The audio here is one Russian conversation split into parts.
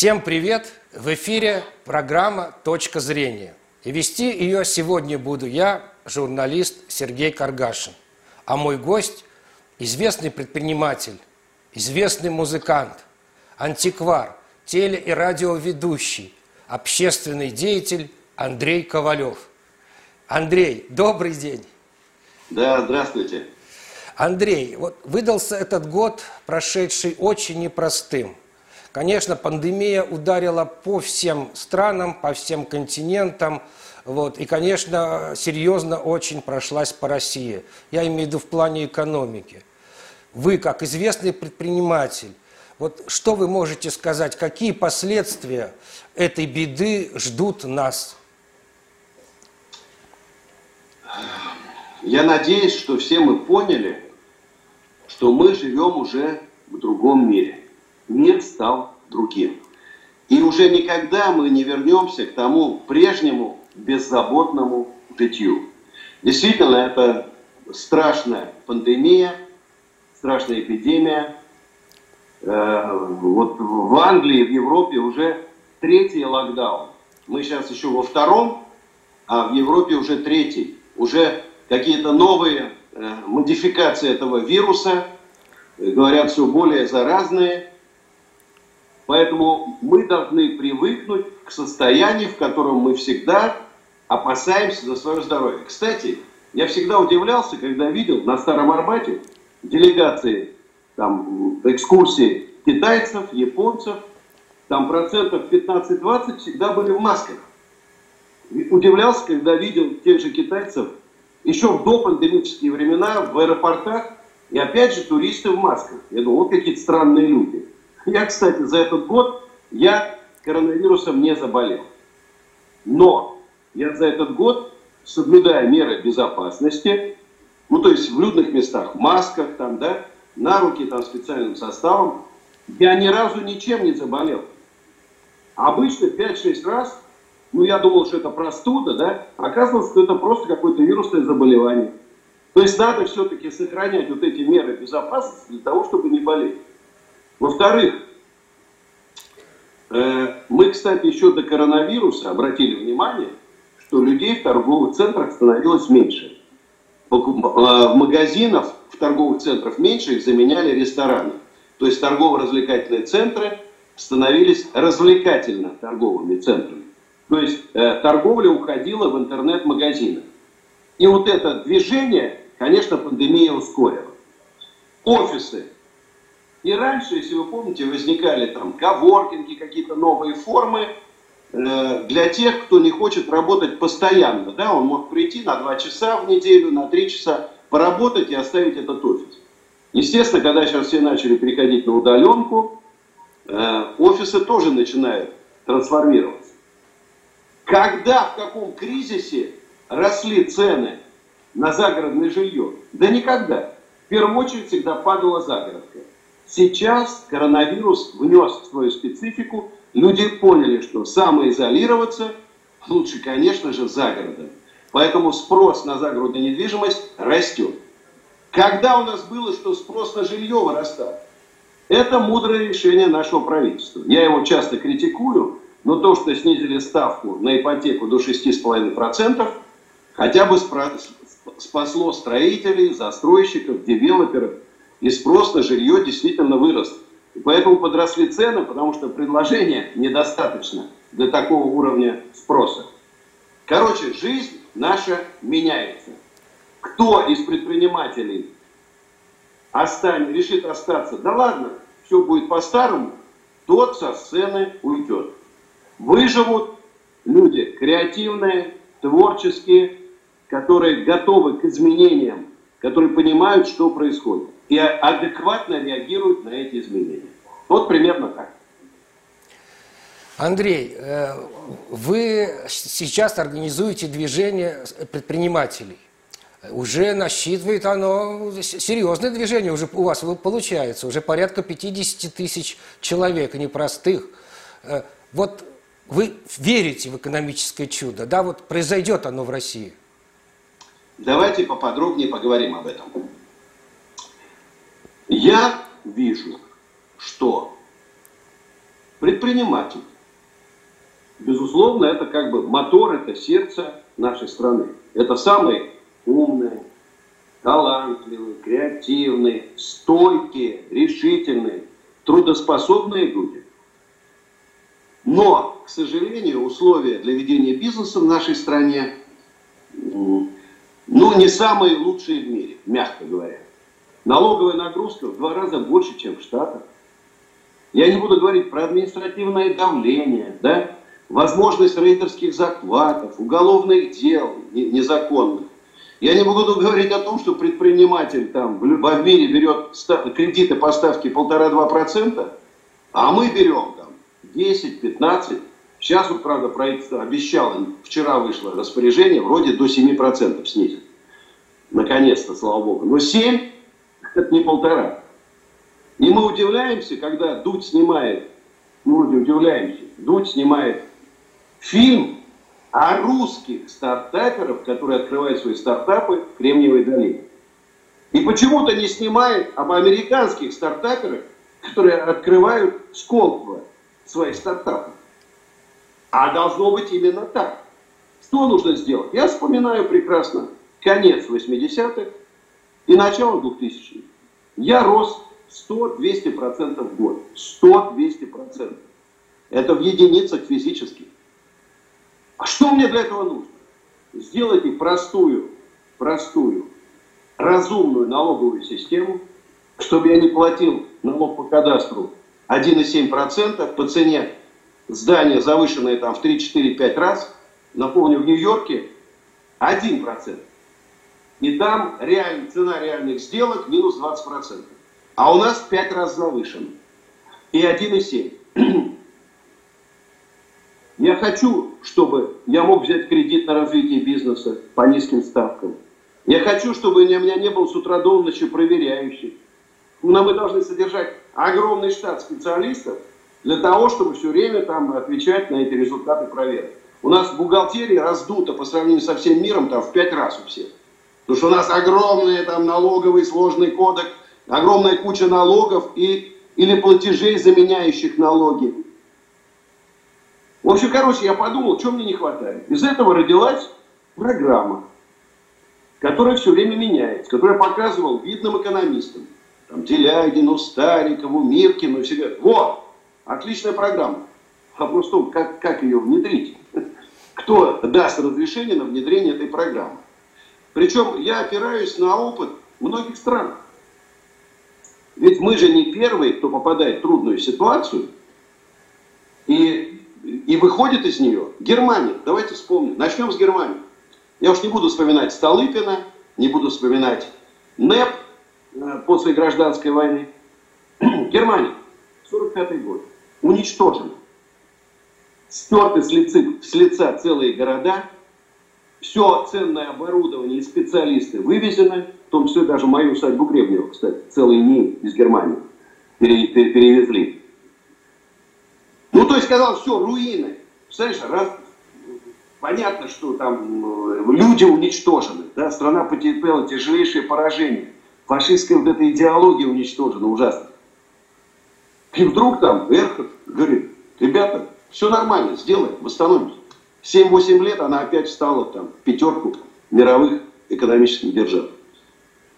Всем привет! В эфире программа «Точка зрения». И вести ее сегодня буду я, журналист Сергей Каргашин. А мой гость – известный предприниматель, известный музыкант, антиквар, теле- и радиоведущий, общественный деятель Андрей Ковалев. Андрей, добрый день. Да, здравствуйте. Андрей, вот выдался этот год, прошедший очень непростым. Конечно, пандемия ударила по всем странам, по всем континентам. Вот, и, конечно, серьезно очень прошлась по России. Я имею в виду в плане экономики. Вы, как известный предприниматель, вот что вы можете сказать, какие последствия этой беды ждут нас? Я надеюсь, что все мы поняли, что мы живем уже в другом мире мир стал другим. И уже никогда мы не вернемся к тому прежнему беззаботному житью. Действительно, это страшная пандемия, страшная эпидемия. Э, вот в Англии, в Европе уже третий локдаун. Мы сейчас еще во втором, а в Европе уже третий. Уже какие-то новые э, модификации этого вируса, говорят, все более заразные. Поэтому мы должны привыкнуть к состоянию, в котором мы всегда опасаемся за свое здоровье. Кстати, я всегда удивлялся, когда видел на Старом Арбате делегации там, экскурсии китайцев, японцев, там процентов 15-20 всегда были в масках. И удивлялся, когда видел тех же китайцев еще в допандемические времена в аэропортах, и опять же туристы в масках. Я думал, вот какие-то странные люди. Я, кстати, за этот год я коронавирусом не заболел. Но я за этот год, соблюдая меры безопасности, ну то есть в людных местах, в масках там, да, на руки там специальным составом, я ни разу ничем не заболел. Обычно 5-6 раз, ну я думал, что это простуда, да, оказывалось, что это просто какое-то вирусное заболевание. То есть надо все-таки сохранять вот эти меры безопасности для того, чтобы не болеть. Во-вторых, э, мы, кстати, еще до коронавируса обратили внимание, что людей в торговых центрах становилось меньше. В магазинах, в торговых центрах меньше, их заменяли рестораны. То есть торгово-развлекательные центры становились развлекательно торговыми центрами. То есть э, торговля уходила в интернет-магазины. И вот это движение, конечно, пандемия ускорила. Офисы и раньше, если вы помните, возникали там коворкинги, какие-то новые формы э, для тех, кто не хочет работать постоянно. Да? Он мог прийти на 2 часа в неделю, на 3 часа поработать и оставить этот офис. Естественно, когда сейчас все начали переходить на удаленку, э, офисы тоже начинают трансформироваться. Когда, в каком кризисе росли цены на загородное жилье? Да никогда. В первую очередь всегда падала загородка. Сейчас коронавирус внес свою специфику, люди поняли, что самоизолироваться лучше, конечно же, за городом. Поэтому спрос на загородную недвижимость растет. Когда у нас было, что спрос на жилье вырастал? Это мудрое решение нашего правительства. Я его часто критикую, но то, что снизили ставку на ипотеку до 6,5%, хотя бы спасло строителей, застройщиков, девелоперов – и спрос на жилье действительно вырос. И поэтому подросли цены, потому что предложения недостаточно для такого уровня спроса. Короче, жизнь наша меняется. Кто из предпринимателей остань, решит остаться, да ладно, все будет по-старому, тот со сцены уйдет. Выживут люди креативные, творческие, которые готовы к изменениям, которые понимают, что происходит и адекватно реагируют на эти изменения. Вот примерно так. Андрей, э, вы сейчас организуете движение предпринимателей. Уже насчитывает оно серьезное движение, уже у вас получается, уже порядка 50 тысяч человек, непростых. Э, вот вы верите в экономическое чудо, да, вот произойдет оно в России? Давайте поподробнее поговорим об этом. Я вижу, что предприниматель. Безусловно, это как бы мотор, это сердце нашей страны. Это самые умные, талантливые, креативные, стойкие, решительные, трудоспособные люди. Но, к сожалению, условия для ведения бизнеса в нашей стране ну, не самые лучшие в мире, мягко говоря. Налоговая нагрузка в два раза больше, чем в Штатах. Я не буду говорить про административное давление, да, возможность рейдерских захватов, уголовных дел незаконных. Я не буду говорить о том, что предприниматель там в мире берет кредиты по ставке 1,5-2%, а мы берем там 10-15%. Сейчас вот, правда, правительство обещало, вчера вышло распоряжение, вроде до 7% снизит. Наконец-то, слава богу. Но 7 это не полтора. И мы удивляемся, когда Дудь снимает, мы удивляемся, Дудь снимает фильм о русских стартаперах, которые открывают свои стартапы в Кремниевой долине. И почему-то не снимает об американских стартаперах, которые открывают Сколково свои стартапы. А должно быть именно так. Что нужно сделать? Я вспоминаю прекрасно конец 80-х и начало 2000-х. Я рос 100-200% в год. 100-200%. Это в единицах физических. А что мне для этого нужно? Сделайте простую, простую, разумную налоговую систему, чтобы я не платил налог по кадастру 1,7% по цене здания, завышенное там в 3, 4, 5 раз. Напомню, в Нью-Йорке 1%. И там реаль, цена реальных сделок минус 20%. А у нас в 5 раз завышен. И 1,7. Я хочу, чтобы я мог взять кредит на развитие бизнеса по низким ставкам. Я хочу, чтобы у меня не был с утра до ночи проверяющих. Но мы должны содержать огромный штат специалистов для того, чтобы все время там отвечать на эти результаты проверок. У нас бухгалтерия раздута по сравнению со всем миром там в пять раз у всех. Потому что у нас огромный там налоговый сложный кодек, огромная куча налогов и, или платежей, заменяющих налоги. В общем, короче, я подумал, что мне не хватает. Из этого родилась программа, которая все время меняется, которую я показывал видным экономистам. Там Делягину, Старикову, Миркину, все говорят, вот, отличная программа. Вопрос в том, как, как ее внедрить. Кто даст разрешение на внедрение этой программы. Причем я опираюсь на опыт многих стран. Ведь мы же не первые, кто попадает в трудную ситуацию. И и выходит из нее Германия. Давайте вспомним. Начнем с Германии. Я уж не буду вспоминать Столыпина, не буду вспоминать НЭП э, после гражданской войны. Германия. 45 год. Уничтожена. Стерты с лица, с лица целые города. Все ценное оборудование и специалисты вывезены. В том числе даже мою усадьбу Гребнева, кстати, целый НИИ из Германии перевезли. Ну, то есть сказал, все, руины. Представляешь, раз, понятно, что там э, люди уничтожены, да, страна потерпела тяжелейшее поражение. Фашистская вот эта идеология уничтожена ужасно. И вдруг там Эрхард говорит, ребята, все нормально, сделаем, восстановимся. 7-8 лет она опять встала там, в пятерку мировых экономических держав.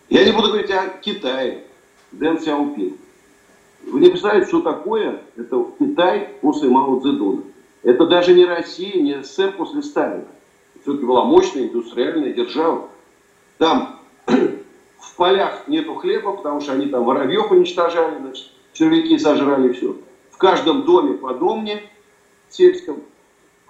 Я не буду говорить о Китае, Дэн Сяопин. Вы не представляете, что такое это Китай после Мао Цзэдуна. Это даже не Россия, не СССР после Сталина. Все-таки была мощная индустриальная держава. Там в полях нету хлеба, потому что они там воробьев уничтожали, значит, червяки сожрали все. В каждом доме по домне сельском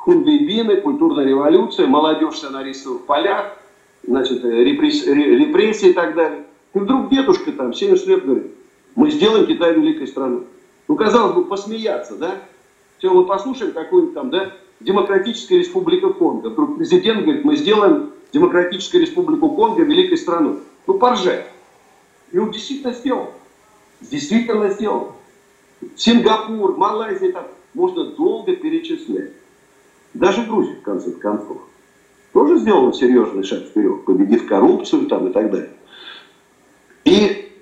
хунвейбины, культурная революция, молодежь нарисована в полях, значит, репрессии, репрессии и так далее. И вдруг дедушка там 70 лет говорит, мы сделаем Китай великой страной. Ну, казалось бы, посмеяться, да? Все, мы послушаем какую-нибудь там, да, Демократическая республика Конго. Вдруг президент говорит, мы сделаем Демократическую республику Конго великой страной. Ну, поржать. И он действительно сделал. Действительно сделал. Сингапур, Малайзия, там можно долго перечислять. Даже Грузия, в конце концов. Тоже сделала серьезный шаг вперед, победив коррупцию там и так далее. И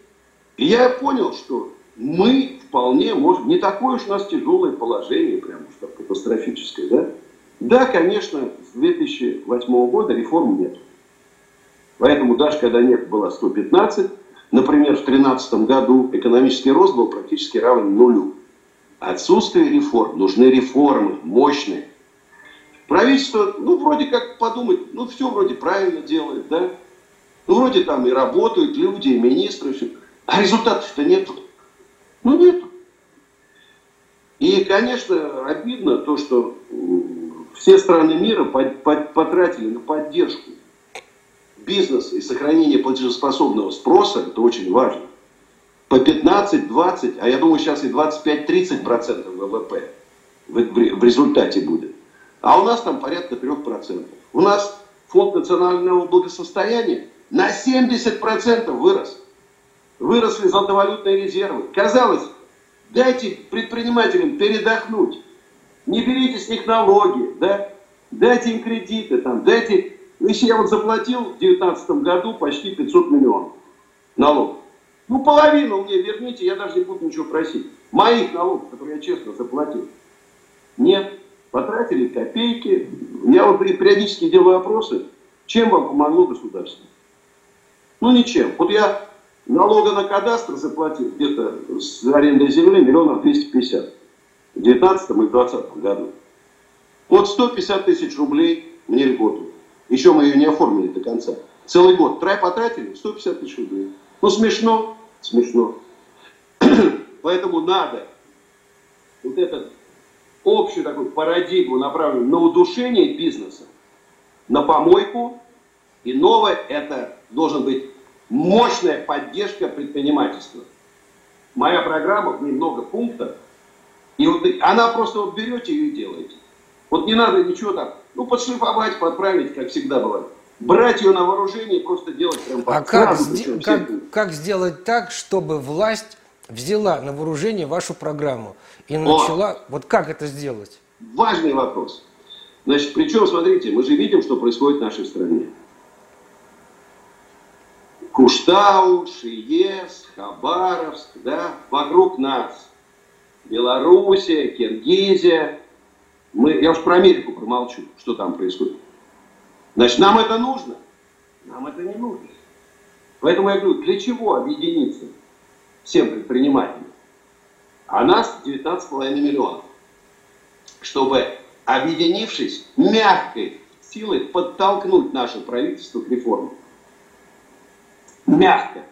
я понял, что мы, вполне может, не такое уж у нас тяжелое положение, прям уж так катастрофическое, да? Да, конечно, с 2008 года реформ нет. Поэтому даже когда нет было 115, например, в 2013 году экономический рост был практически равен нулю. Отсутствие реформ, нужны реформы, мощные. Правительство, ну, вроде как подумать, ну, все вроде правильно делает, да? Ну, вроде там и работают люди, и министры, все. А результатов-то нету. Ну, нету. И, конечно, обидно то, что все страны мира потратили на поддержку бизнеса и сохранение платежеспособного спроса, это очень важно, по 15-20, а я думаю сейчас и 25-30% ВВП в результате будет. А у нас там порядка 3%. У нас фонд национального благосостояния на 70% вырос. Выросли золотовалютные резервы. Казалось, дайте предпринимателям передохнуть. Не берите с них налоги, да? дайте им кредиты, там, дайте... Ну, если я вот заплатил в 2019 году почти 500 миллионов налогов, ну, половину мне верните, я даже не буду ничего просить. Моих налогов, которые я честно заплатил. Нет, потратили копейки. Я вот периодически делаю опросы, чем вам помогло государство? Ну, ничем. Вот я налога на кадастр заплатил где-то с арендой земли миллионов 250 в 2019 и в 2020 году. Вот 150 тысяч рублей мне льготу. Еще мы ее не оформили до конца. Целый год. Трай потратили 150 тысяч рублей. Ну смешно? Смешно. Поэтому надо вот этот общую такую парадигму направленную на удушение бизнеса, на помойку. И новое это должен быть мощная поддержка предпринимательства. Моя программа, в ней много пунктов, и вот она просто вот берете ее и делаете. Вот не надо ничего там, ну, подшлифовать, подправить, как всегда бывает. Брать ее на вооружение и просто делать прям А как, сде- как, как сделать так, чтобы власть взяла на вооружение вашу программу и начала... О, вот как это сделать? Важный вопрос. Значит, причем, смотрите, мы же видим, что происходит в нашей стране. Куштау, Шиес, Хабаровск, да, вокруг нас Белоруссия, Киргизия. Мы, я уж про Америку промолчу, что там происходит. Значит, нам это нужно? Нам это не нужно. Поэтому я говорю, для чего объединиться всем предпринимателям? А нас 19,5 миллионов. Чтобы, объединившись, мягкой силой подтолкнуть наше правительство к реформам. Мягко.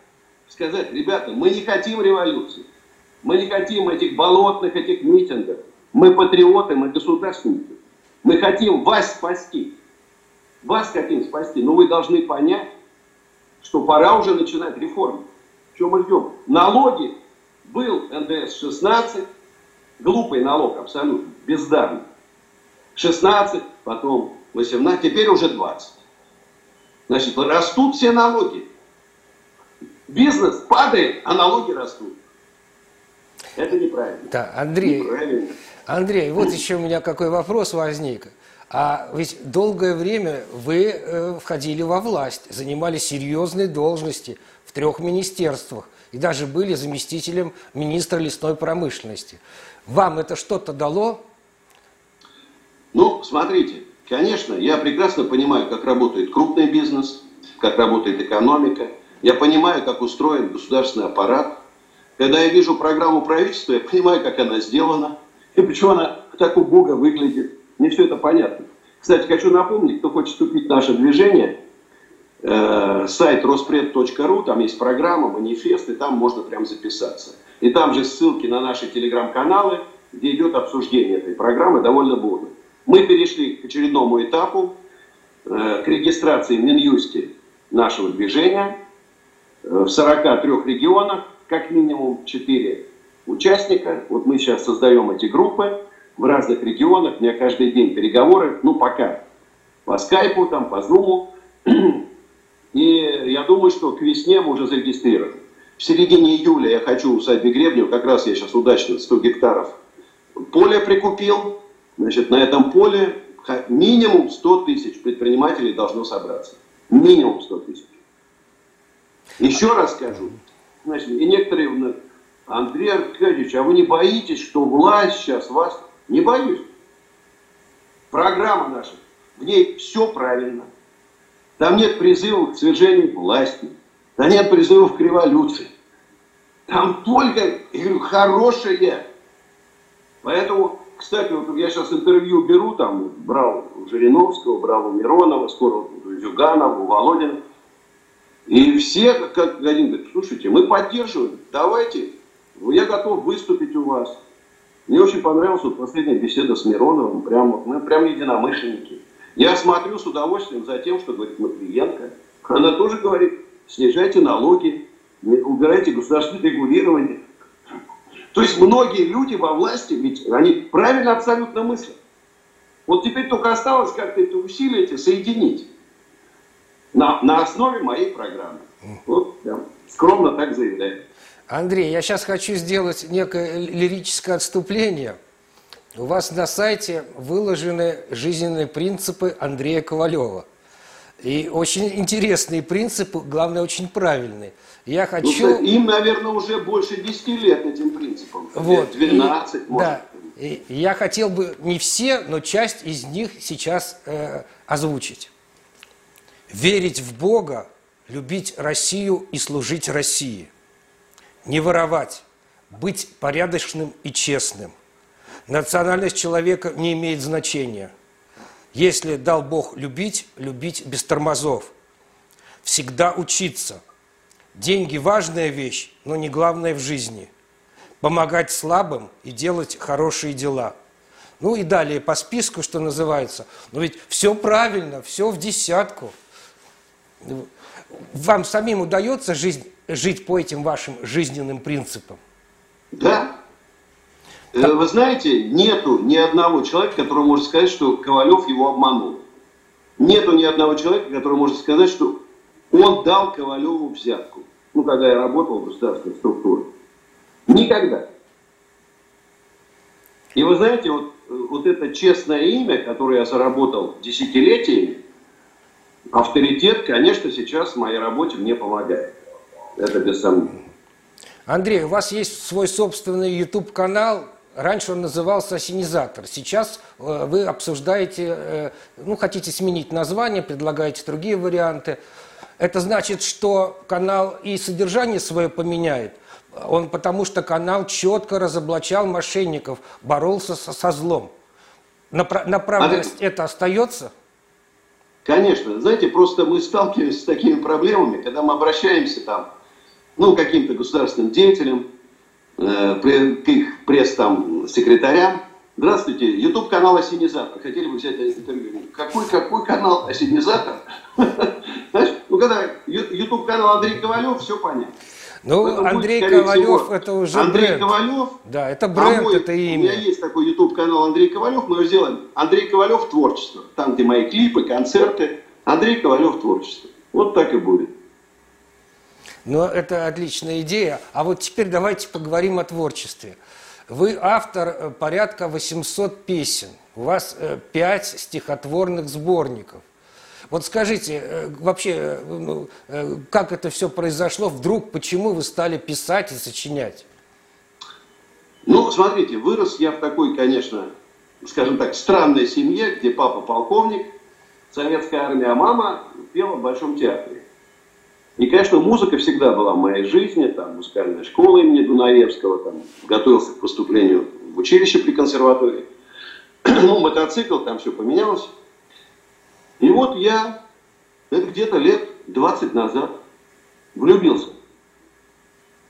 Сказать, ребята, мы не хотим революции. Мы не хотим этих болотных, этих митингов. Мы патриоты, мы государственники. Мы хотим вас спасти. Вас хотим спасти. Но вы должны понять, что пора уже начинать реформу. Что мы ждем? Налоги. Был НДС-16, глупый налог абсолютно, бездарный. 16, потом 18, теперь уже 20. Значит, растут все налоги. Бизнес падает, а налоги растут. Это неправильно. Да, Андрей, неправильно. Андрей, вот еще у меня какой вопрос возник. А ведь долгое время вы э, входили во власть, занимали серьезные должности трех министерствах и даже были заместителем министра лесной промышленности. Вам это что-то дало? Ну, смотрите, конечно, я прекрасно понимаю, как работает крупный бизнес, как работает экономика. Я понимаю, как устроен государственный аппарат. Когда я вижу программу правительства, я понимаю, как она сделана, и почему она так убого выглядит. Мне все это понятно. Кстати, хочу напомнить, кто хочет вступить в наше движение, сайт роспред.ру, там есть программа, манифест, и там можно прям записаться. И там же ссылки на наши телеграм-каналы, где идет обсуждение этой программы, довольно бурно. Мы перешли к очередному этапу, э, к регистрации в Минюсте нашего движения э, в 43 регионах как минимум 4 участника. Вот мы сейчас создаем эти группы в разных регионах. У меня каждый день переговоры, ну пока по скайпу, там, по зуму. И я думаю, что к весне мы уже зарегистрируем. В середине июля я хочу в усадьбе Гребнев, как раз я сейчас удачно 100 гектаров поле прикупил. Значит, на этом поле минимум 100 тысяч предпринимателей должно собраться. Минимум 100 тысяч. Еще раз скажу, Значит, и некоторые Андрей Аркадьевич, а вы не боитесь, что власть сейчас вас... Не боюсь. Программа наша, в ней все правильно. Там нет призывов к свержению власти. Там нет призывов к революции. Там только, я говорю, хорошее. Поэтому, кстати, вот я сейчас интервью беру, там брал у Жириновского, брал у Миронова, скоро у Зюганова, у Володина. И все, как один говорит, слушайте, мы поддерживаем, давайте, я готов выступить у вас. Мне очень понравилась вот последняя беседа с Мироновым, прям, мы прям единомышленники. Я смотрю с удовольствием за тем, что говорит Матвиенко. Она тоже говорит, снижайте налоги, убирайте государственное регулирование. То есть многие люди во власти, ведь они правильно абсолютно мыслят. Вот теперь только осталось как-то это усилие эти соединить на, на основе моей программы. Вот скромно так заявляю. Андрей, я сейчас хочу сделать некое лирическое отступление. У вас на сайте выложены жизненные принципы Андрея Ковалева. И очень интересные принципы, главное, очень правильные. Я ну, хочу... Ну, им, наверное, уже больше 10 лет этим принципам. Вот. 12, и, может. Да. И я хотел бы не все, но часть из них сейчас э, озвучить. Верить в Бога, любить Россию и служить России – не воровать, быть порядочным и честным. Национальность человека не имеет значения. Если дал Бог любить, любить без тормозов. Всегда учиться. Деньги – важная вещь, но не главное в жизни. Помогать слабым и делать хорошие дела. Ну и далее по списку, что называется. Но ведь все правильно, все в десятку. Вам самим удается жизнь жить по этим вашим жизненным принципам? Да. Э. Вы знаете, нету ни одного человека, который может сказать, что Ковалев его обманул. Нету ни одного человека, который может сказать, что он дал Ковалеву взятку. Ну, когда я работал в государственной структуре. Никогда. И вы знаете, вот, вот это честное имя, которое я заработал десятилетиями, авторитет, конечно, сейчас в моей работе мне помогает. Это без сомнения. Андрей, у вас есть свой собственный YouTube-канал. Раньше он назывался «Осенизатор». Сейчас э, вы обсуждаете, э, ну, хотите сменить название, предлагаете другие варианты. Это значит, что канал и содержание свое поменяет. Он потому что канал четко разоблачал мошенников, боролся со, со злом. Напра- направленность а это остается? Конечно. Знаете, просто мы сталкиваемся с такими проблемами, когда мы обращаемся там ну, каким-то государственным деятелям, э, к их пресс там секретарям. Здравствуйте, YouTube канал Осенизатор. Хотели бы взять интервью? Какой, какой канал Осенизатор? Знаешь, ну когда YouTube канал Андрей Ковалев, все понятно. Ну, Поэтому Андрей будет, Ковалев всего, это уже Андрей бренд. Ковалев. Да, это бренд, а мой, это имя. У меня есть такой YouTube канал Андрей Ковалев, мы его сделаем. Андрей Ковалев творчество. Там, где мои клипы, концерты. Андрей Ковалев творчество. Вот так и будет. Но это отличная идея. А вот теперь давайте поговорим о творчестве. Вы автор э, порядка 800 песен. У вас 5 э, стихотворных сборников. Вот скажите, э, вообще, ну, как это все произошло? Вдруг, почему вы стали писать и сочинять? Ну, смотрите, вырос я в такой, конечно, скажем так, странной семье, где папа полковник, советская армия, а мама пела в Большом театре. И, конечно, музыка всегда была в моей жизни, там, музыкальная школа имени Дунаевского, там, готовился к поступлению в училище при консерватории. ну, мотоцикл, там все поменялось. И вот я, это где-то лет 20 назад, влюбился.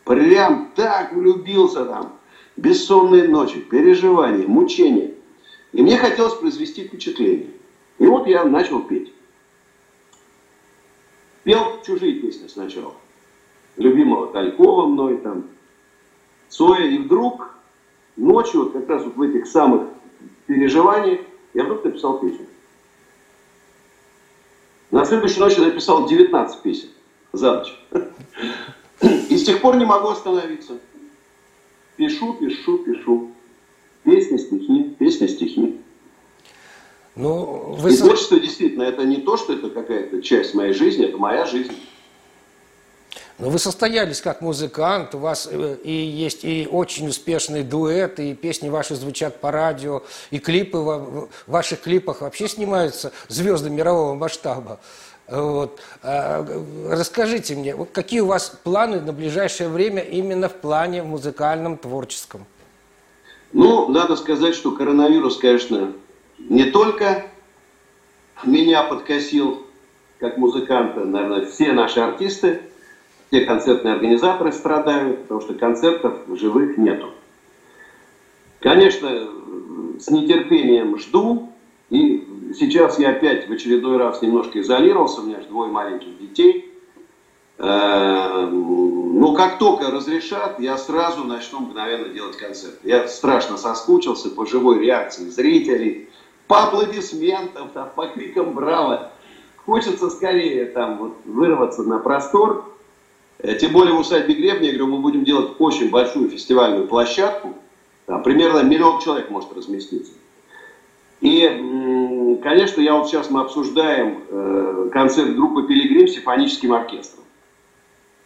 Прям так влюбился там. Бессонные ночи, переживания, мучения. И мне хотелось произвести впечатление. И вот я начал петь. Пел чужие песни сначала. Любимого Талькова мной там, Цоя. И вдруг ночью, вот как раз вот в этих самых переживаниях, я вдруг написал песню. На следующей ночи написал 19 песен за ночь. И с тех пор не могу остановиться. Пишу, пишу, пишу. Песни, стихи, песни, стихи. Ну, вы... И творчество действительно, это не то, что это какая-то часть моей жизни, это моя жизнь. Но вы состоялись как музыкант, у вас э, и есть и очень успешные дуэты, и песни ваши звучат по радио, и клипы в ваших клипах вообще снимаются звезды мирового масштаба. Вот. А, расскажите мне, какие у вас планы на ближайшее время именно в плане музыкальном, творческом? Ну, надо сказать, что коронавирус, конечно, не только меня подкосил как музыканта, наверное, все наши артисты, все концертные организаторы страдают, потому что концертов живых нету. Конечно, с нетерпением жду, и сейчас я опять в очередной раз немножко изолировался, у меня же двое маленьких детей. Э, но как только разрешат, я сразу начну мгновенно делать концерт. Я страшно соскучился по живой реакции зрителей, по аплодисментам, там, по крикам «Браво!». Хочется скорее там вот вырваться на простор, Э, тем более в усадьбе Гребня, я говорю, мы будем делать очень большую фестивальную площадку. Там примерно миллион человек может разместиться. И, конечно, я вот сейчас мы обсуждаем э, концерт группы «Пилигрим» с симфоническим оркестром.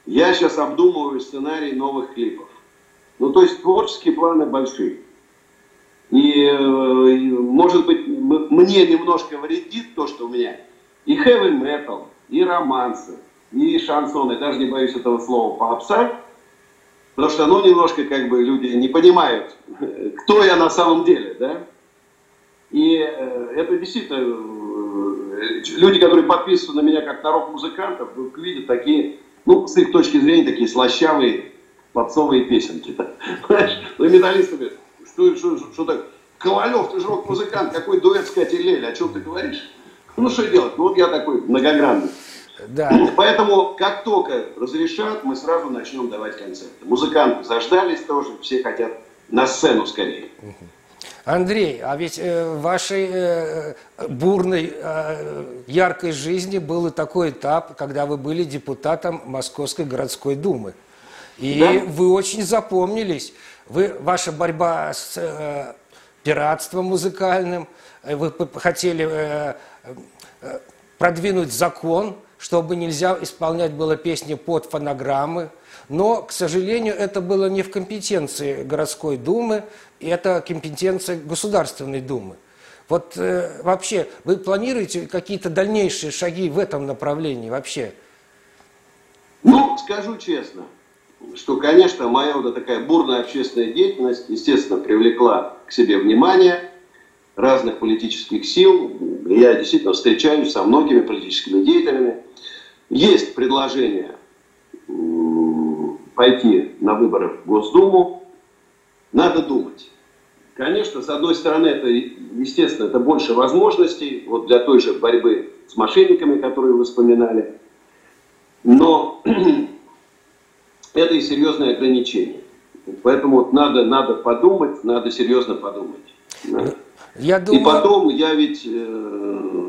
Я сейчас обдумываю сценарий новых клипов. Ну, то есть творческие планы большие. Э, может быть, мне немножко вредит то, что у меня и heavy metal, и романсы, и шансоны, даже не боюсь этого слова, попса, потому что, ну, немножко как бы люди не понимают, кто я на самом деле, да. И э, это действительно, э, люди, которые подписываются на меня как на рок-музыкантов, видят такие, ну, с их точки зрения, такие слащавые попсовые песенки. Да? Ну, и металлисты говорят, что, что, что, что так, Ковалев, ты же рок-музыкант, какой дуэт с Катей Лель, о чем ты говоришь? Ну, что делать? Ну, вот я такой многогранный. Да. Поэтому, как только разрешат, мы сразу начнем давать концерты. Музыканты заждались тоже, все хотят на сцену скорее. Андрей, а ведь э, вашей э, бурной, э, яркой жизни был и такой этап, когда вы были депутатом Московской городской думы. И да? вы очень запомнились. Вы, ваша борьба с э, пиратством музыкальным, э, вы хотели э, э, продвинуть закон, чтобы нельзя исполнять было песни под фонограммы. Но, к сожалению, это было не в компетенции городской думы, это компетенция Государственной думы. Вот э, вообще, вы планируете какие-то дальнейшие шаги в этом направлении вообще? Ну, скажу честно, что, конечно, моя вот такая бурная общественная деятельность, естественно, привлекла к себе внимание разных политических сил. Я действительно встречаюсь со многими политическими деятелями. Есть предложение пойти на выборы в Госдуму. Надо думать. Конечно, с одной стороны, это, естественно, это больше возможностей вот для той же борьбы с мошенниками, которые вы вспоминали. Но это и серьезное ограничение. Поэтому вот надо, надо подумать, надо серьезно подумать. Я думаю... И потом я ведь э,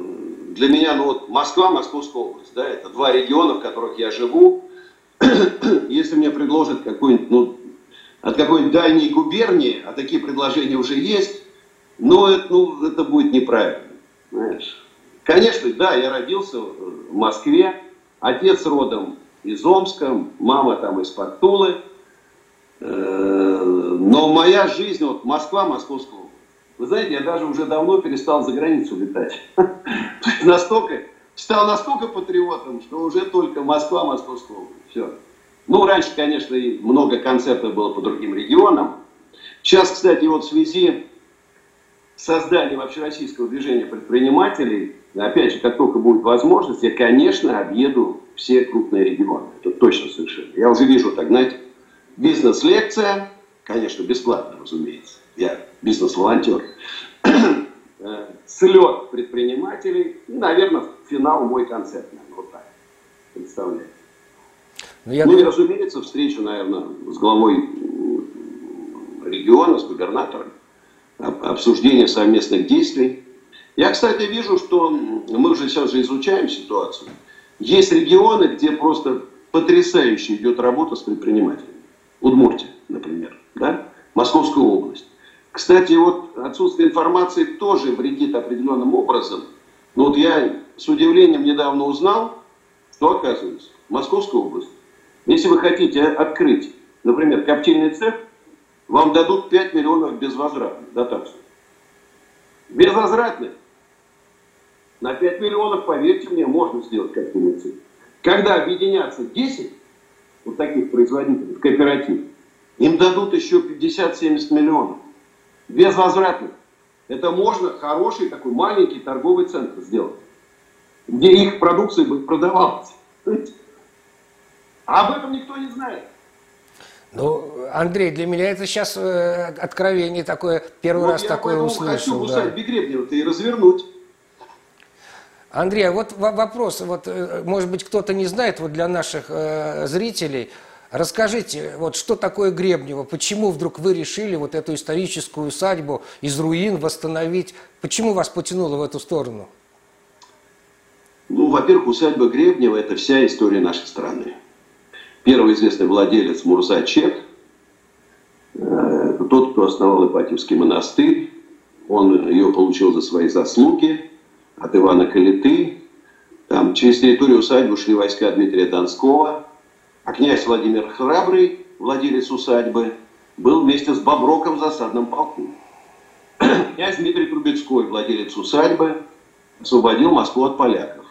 для меня, ну вот Москва, Московская область, да, это два региона, в которых я живу. Если мне предложат какой-нибудь, ну, от какой-нибудь дальней губернии, а такие предложения уже есть, но это, ну, это будет неправильно. Знаешь. Конечно, да, я родился в Москве, отец родом из Омска, мама там из Пактулы, э, но моя жизнь, вот Москва, Московская вы знаете, я даже уже давно перестал за границу летать. настолько, стал настолько патриотом, что уже только Москва, Московская область. Все. Ну, раньше, конечно, и много концертов было по другим регионам. Сейчас, кстати, вот в связи с созданием общероссийского движения предпринимателей, опять же, как только будет возможность, я, конечно, объеду все крупные регионы. Это точно совершенно. Я уже вижу, так, знаете, бизнес-лекция, конечно, бесплатно, разумеется. Я бизнес-волонтер. Э, слет предпринимателей и, наверное, финал мой концерт. Наверное, вот так представляю. Ну, я... ну и, разумеется, встречу, наверное, с главой региона, с губернатором, обсуждение совместных действий. Я, кстати, вижу, что мы уже сейчас же изучаем ситуацию. Есть регионы, где просто потрясающе идет работа с предпринимателями. Удмуртия, например, да? Московская область. Кстати, вот отсутствие информации тоже вредит определенным образом. Но вот я с удивлением недавно узнал, что, оказывается, Московская область Если вы хотите открыть, например, коптильный цех, вам дадут 5 миллионов безвозвратных дотаций. Безвозвратных. На 5 миллионов, поверьте мне, можно сделать цех. Когда объединятся 10 вот таких производителей в кооператив, им дадут еще 50-70 миллионов. Безвозвратных. Это можно хороший такой маленький торговый центр сделать, где их продукция будет продавалась. А об этом никто не знает. Ну, Андрей, для меня это сейчас э, откровение такое, первый вот раз такое услышал. Я хочу да. Бегребнева-то и развернуть. Андрей, а вот вопрос, вот, э, может быть, кто-то не знает, вот для наших э, зрителей, расскажите, вот что такое Гребнево, почему вдруг вы решили вот эту историческую усадьбу из руин восстановить, почему вас потянуло в эту сторону? Ну, во-первых, усадьба Гребнева – это вся история нашей страны. Первый известный владелец Мурза Чек, э, тот, кто основал Ипатьевский монастырь, он ее получил за свои заслуги – от Ивана Калиты. Там через территорию усадьбы шли войска Дмитрия Донского. А князь Владимир Храбрый, владелец усадьбы, был вместе с Боброком в засадном полку. Князь Дмитрий Трубецкой, владелец усадьбы, освободил Москву от поляков.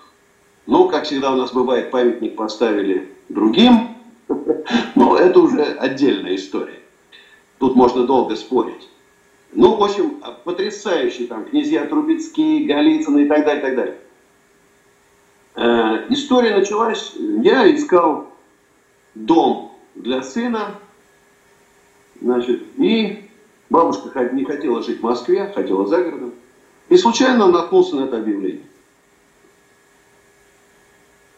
Ну, как всегда у нас бывает, памятник поставили другим, но это уже отдельная история. Тут можно долго спорить. Ну, в общем, потрясающие там князья Трубецкие, Голицыны и так далее, и так далее. Э, история началась, я искал дом для сына, значит, и бабушка не хотела жить в Москве, хотела за городом, и случайно наткнулся на это объявление.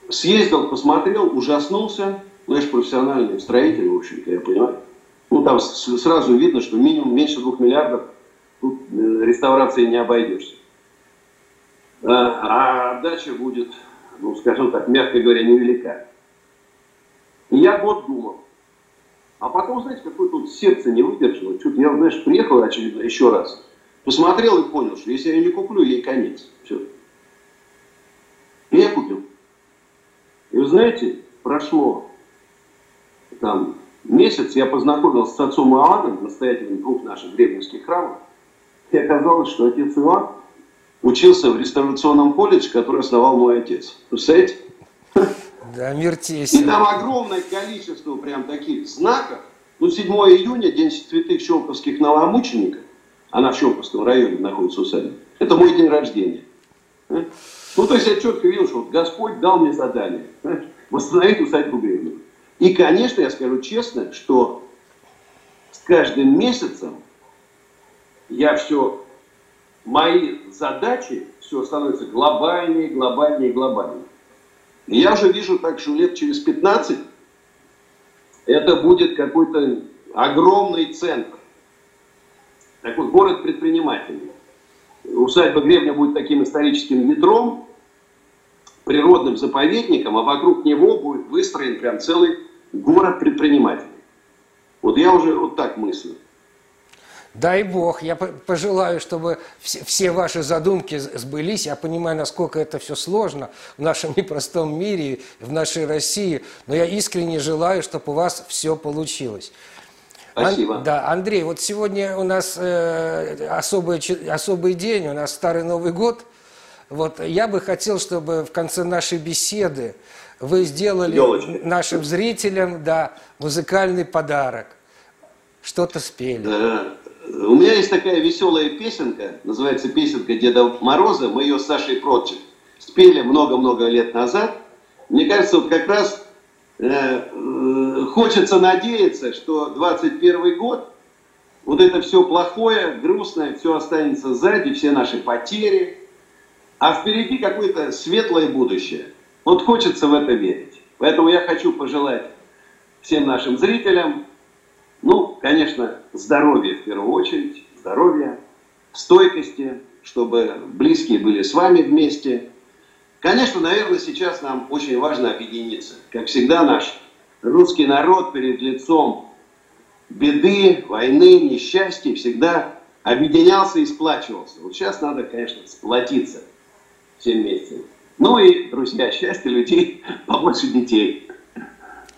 Съездил, посмотрел, ужаснулся, ну, я же профессиональный строитель, в общем-то, я понимаю. Ну, там сразу видно, что минимум меньше двух миллиардов тут э, реставрации не обойдешься. А, а отдача будет, ну, скажем так, мягко говоря, невелика. И я год думал. А потом, знаете, какое тут сердце не выдержало. Чуть я, знаешь, приехал очередно еще раз. Посмотрел и понял, что если я не куплю, ей конец. Все. И я купил. И вы знаете, прошло там месяц я познакомился с отцом Иоанном, настоятелем двух наших древненских храмов, и оказалось, что отец Иоанн учился в реставрационном колледже, который основал мой отец. Представляете? Да, мир тесен. И там огромное количество прям таких знаков. Ну, 7 июня, день святых щелковских новомучеников, она в Щелковском районе находится усадьба, это мой день рождения. Ну, то есть я четко видел, что Господь дал мне задание восстановить усадьбу Гребнева. И, конечно, я скажу честно, что с каждым месяцем я все, мои задачи все становятся глобальнее, глобальнее, глобальнее. И я уже вижу так, что лет через 15 это будет какой-то огромный центр. Такой город предпринимателей. Усадьба Гребня будет таким историческим ядром, природным заповедником, а вокруг него будет выстроен прям целый город предпринимателей. Вот я уже вот так мыслю. Дай Бог, я пожелаю, чтобы все, все ваши задумки сбылись. Я понимаю, насколько это все сложно в нашем непростом мире, в нашей России, но я искренне желаю, чтобы у вас все получилось. Спасибо. Ан, да, Андрей, вот сегодня у нас э, особый, особый день, у нас Старый Новый год. Вот я бы хотел, чтобы в конце нашей беседы вы сделали Елочки. нашим зрителям да, музыкальный подарок. Что-то спели. Да. У меня есть такая веселая песенка, называется песенка Деда Мороза. Мы ее с Сашей Протчик спели много-много лет назад. Мне кажется, вот как раз э, э, хочется надеяться, что 21 год, вот это все плохое, грустное, все останется сзади, все наши потери, а впереди какое-то светлое будущее. Вот хочется в это верить. Поэтому я хочу пожелать всем нашим зрителям, ну, конечно, здоровья в первую очередь, здоровья, стойкости, чтобы близкие были с вами вместе. Конечно, наверное, сейчас нам очень важно объединиться. Как всегда, наш русский народ перед лицом беды, войны, несчастья всегда объединялся и сплачивался. Вот сейчас надо, конечно, сплотиться всем вместе. Ну и, друзья, счастья людей, побольше детей.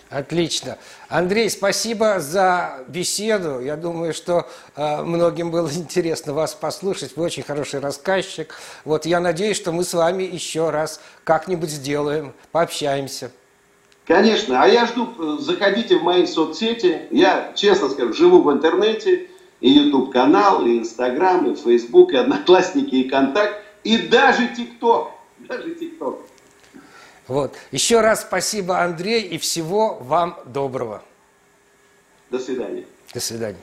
Отлично. Андрей, спасибо за беседу. Я думаю, что э, многим было интересно вас послушать. Вы очень хороший рассказчик. Вот я надеюсь, что мы с вами еще раз как-нибудь сделаем, пообщаемся. Конечно. А я жду, э, заходите в мои соцсети. Я, честно скажу, живу в интернете. И YouTube канал, и Инстаграм, и Фейсбук, и Одноклассники, и Контакт, и даже ТикТок. Даже ТикТок. Вот. Еще раз спасибо, Андрей, и всего вам доброго. До свидания. До свидания.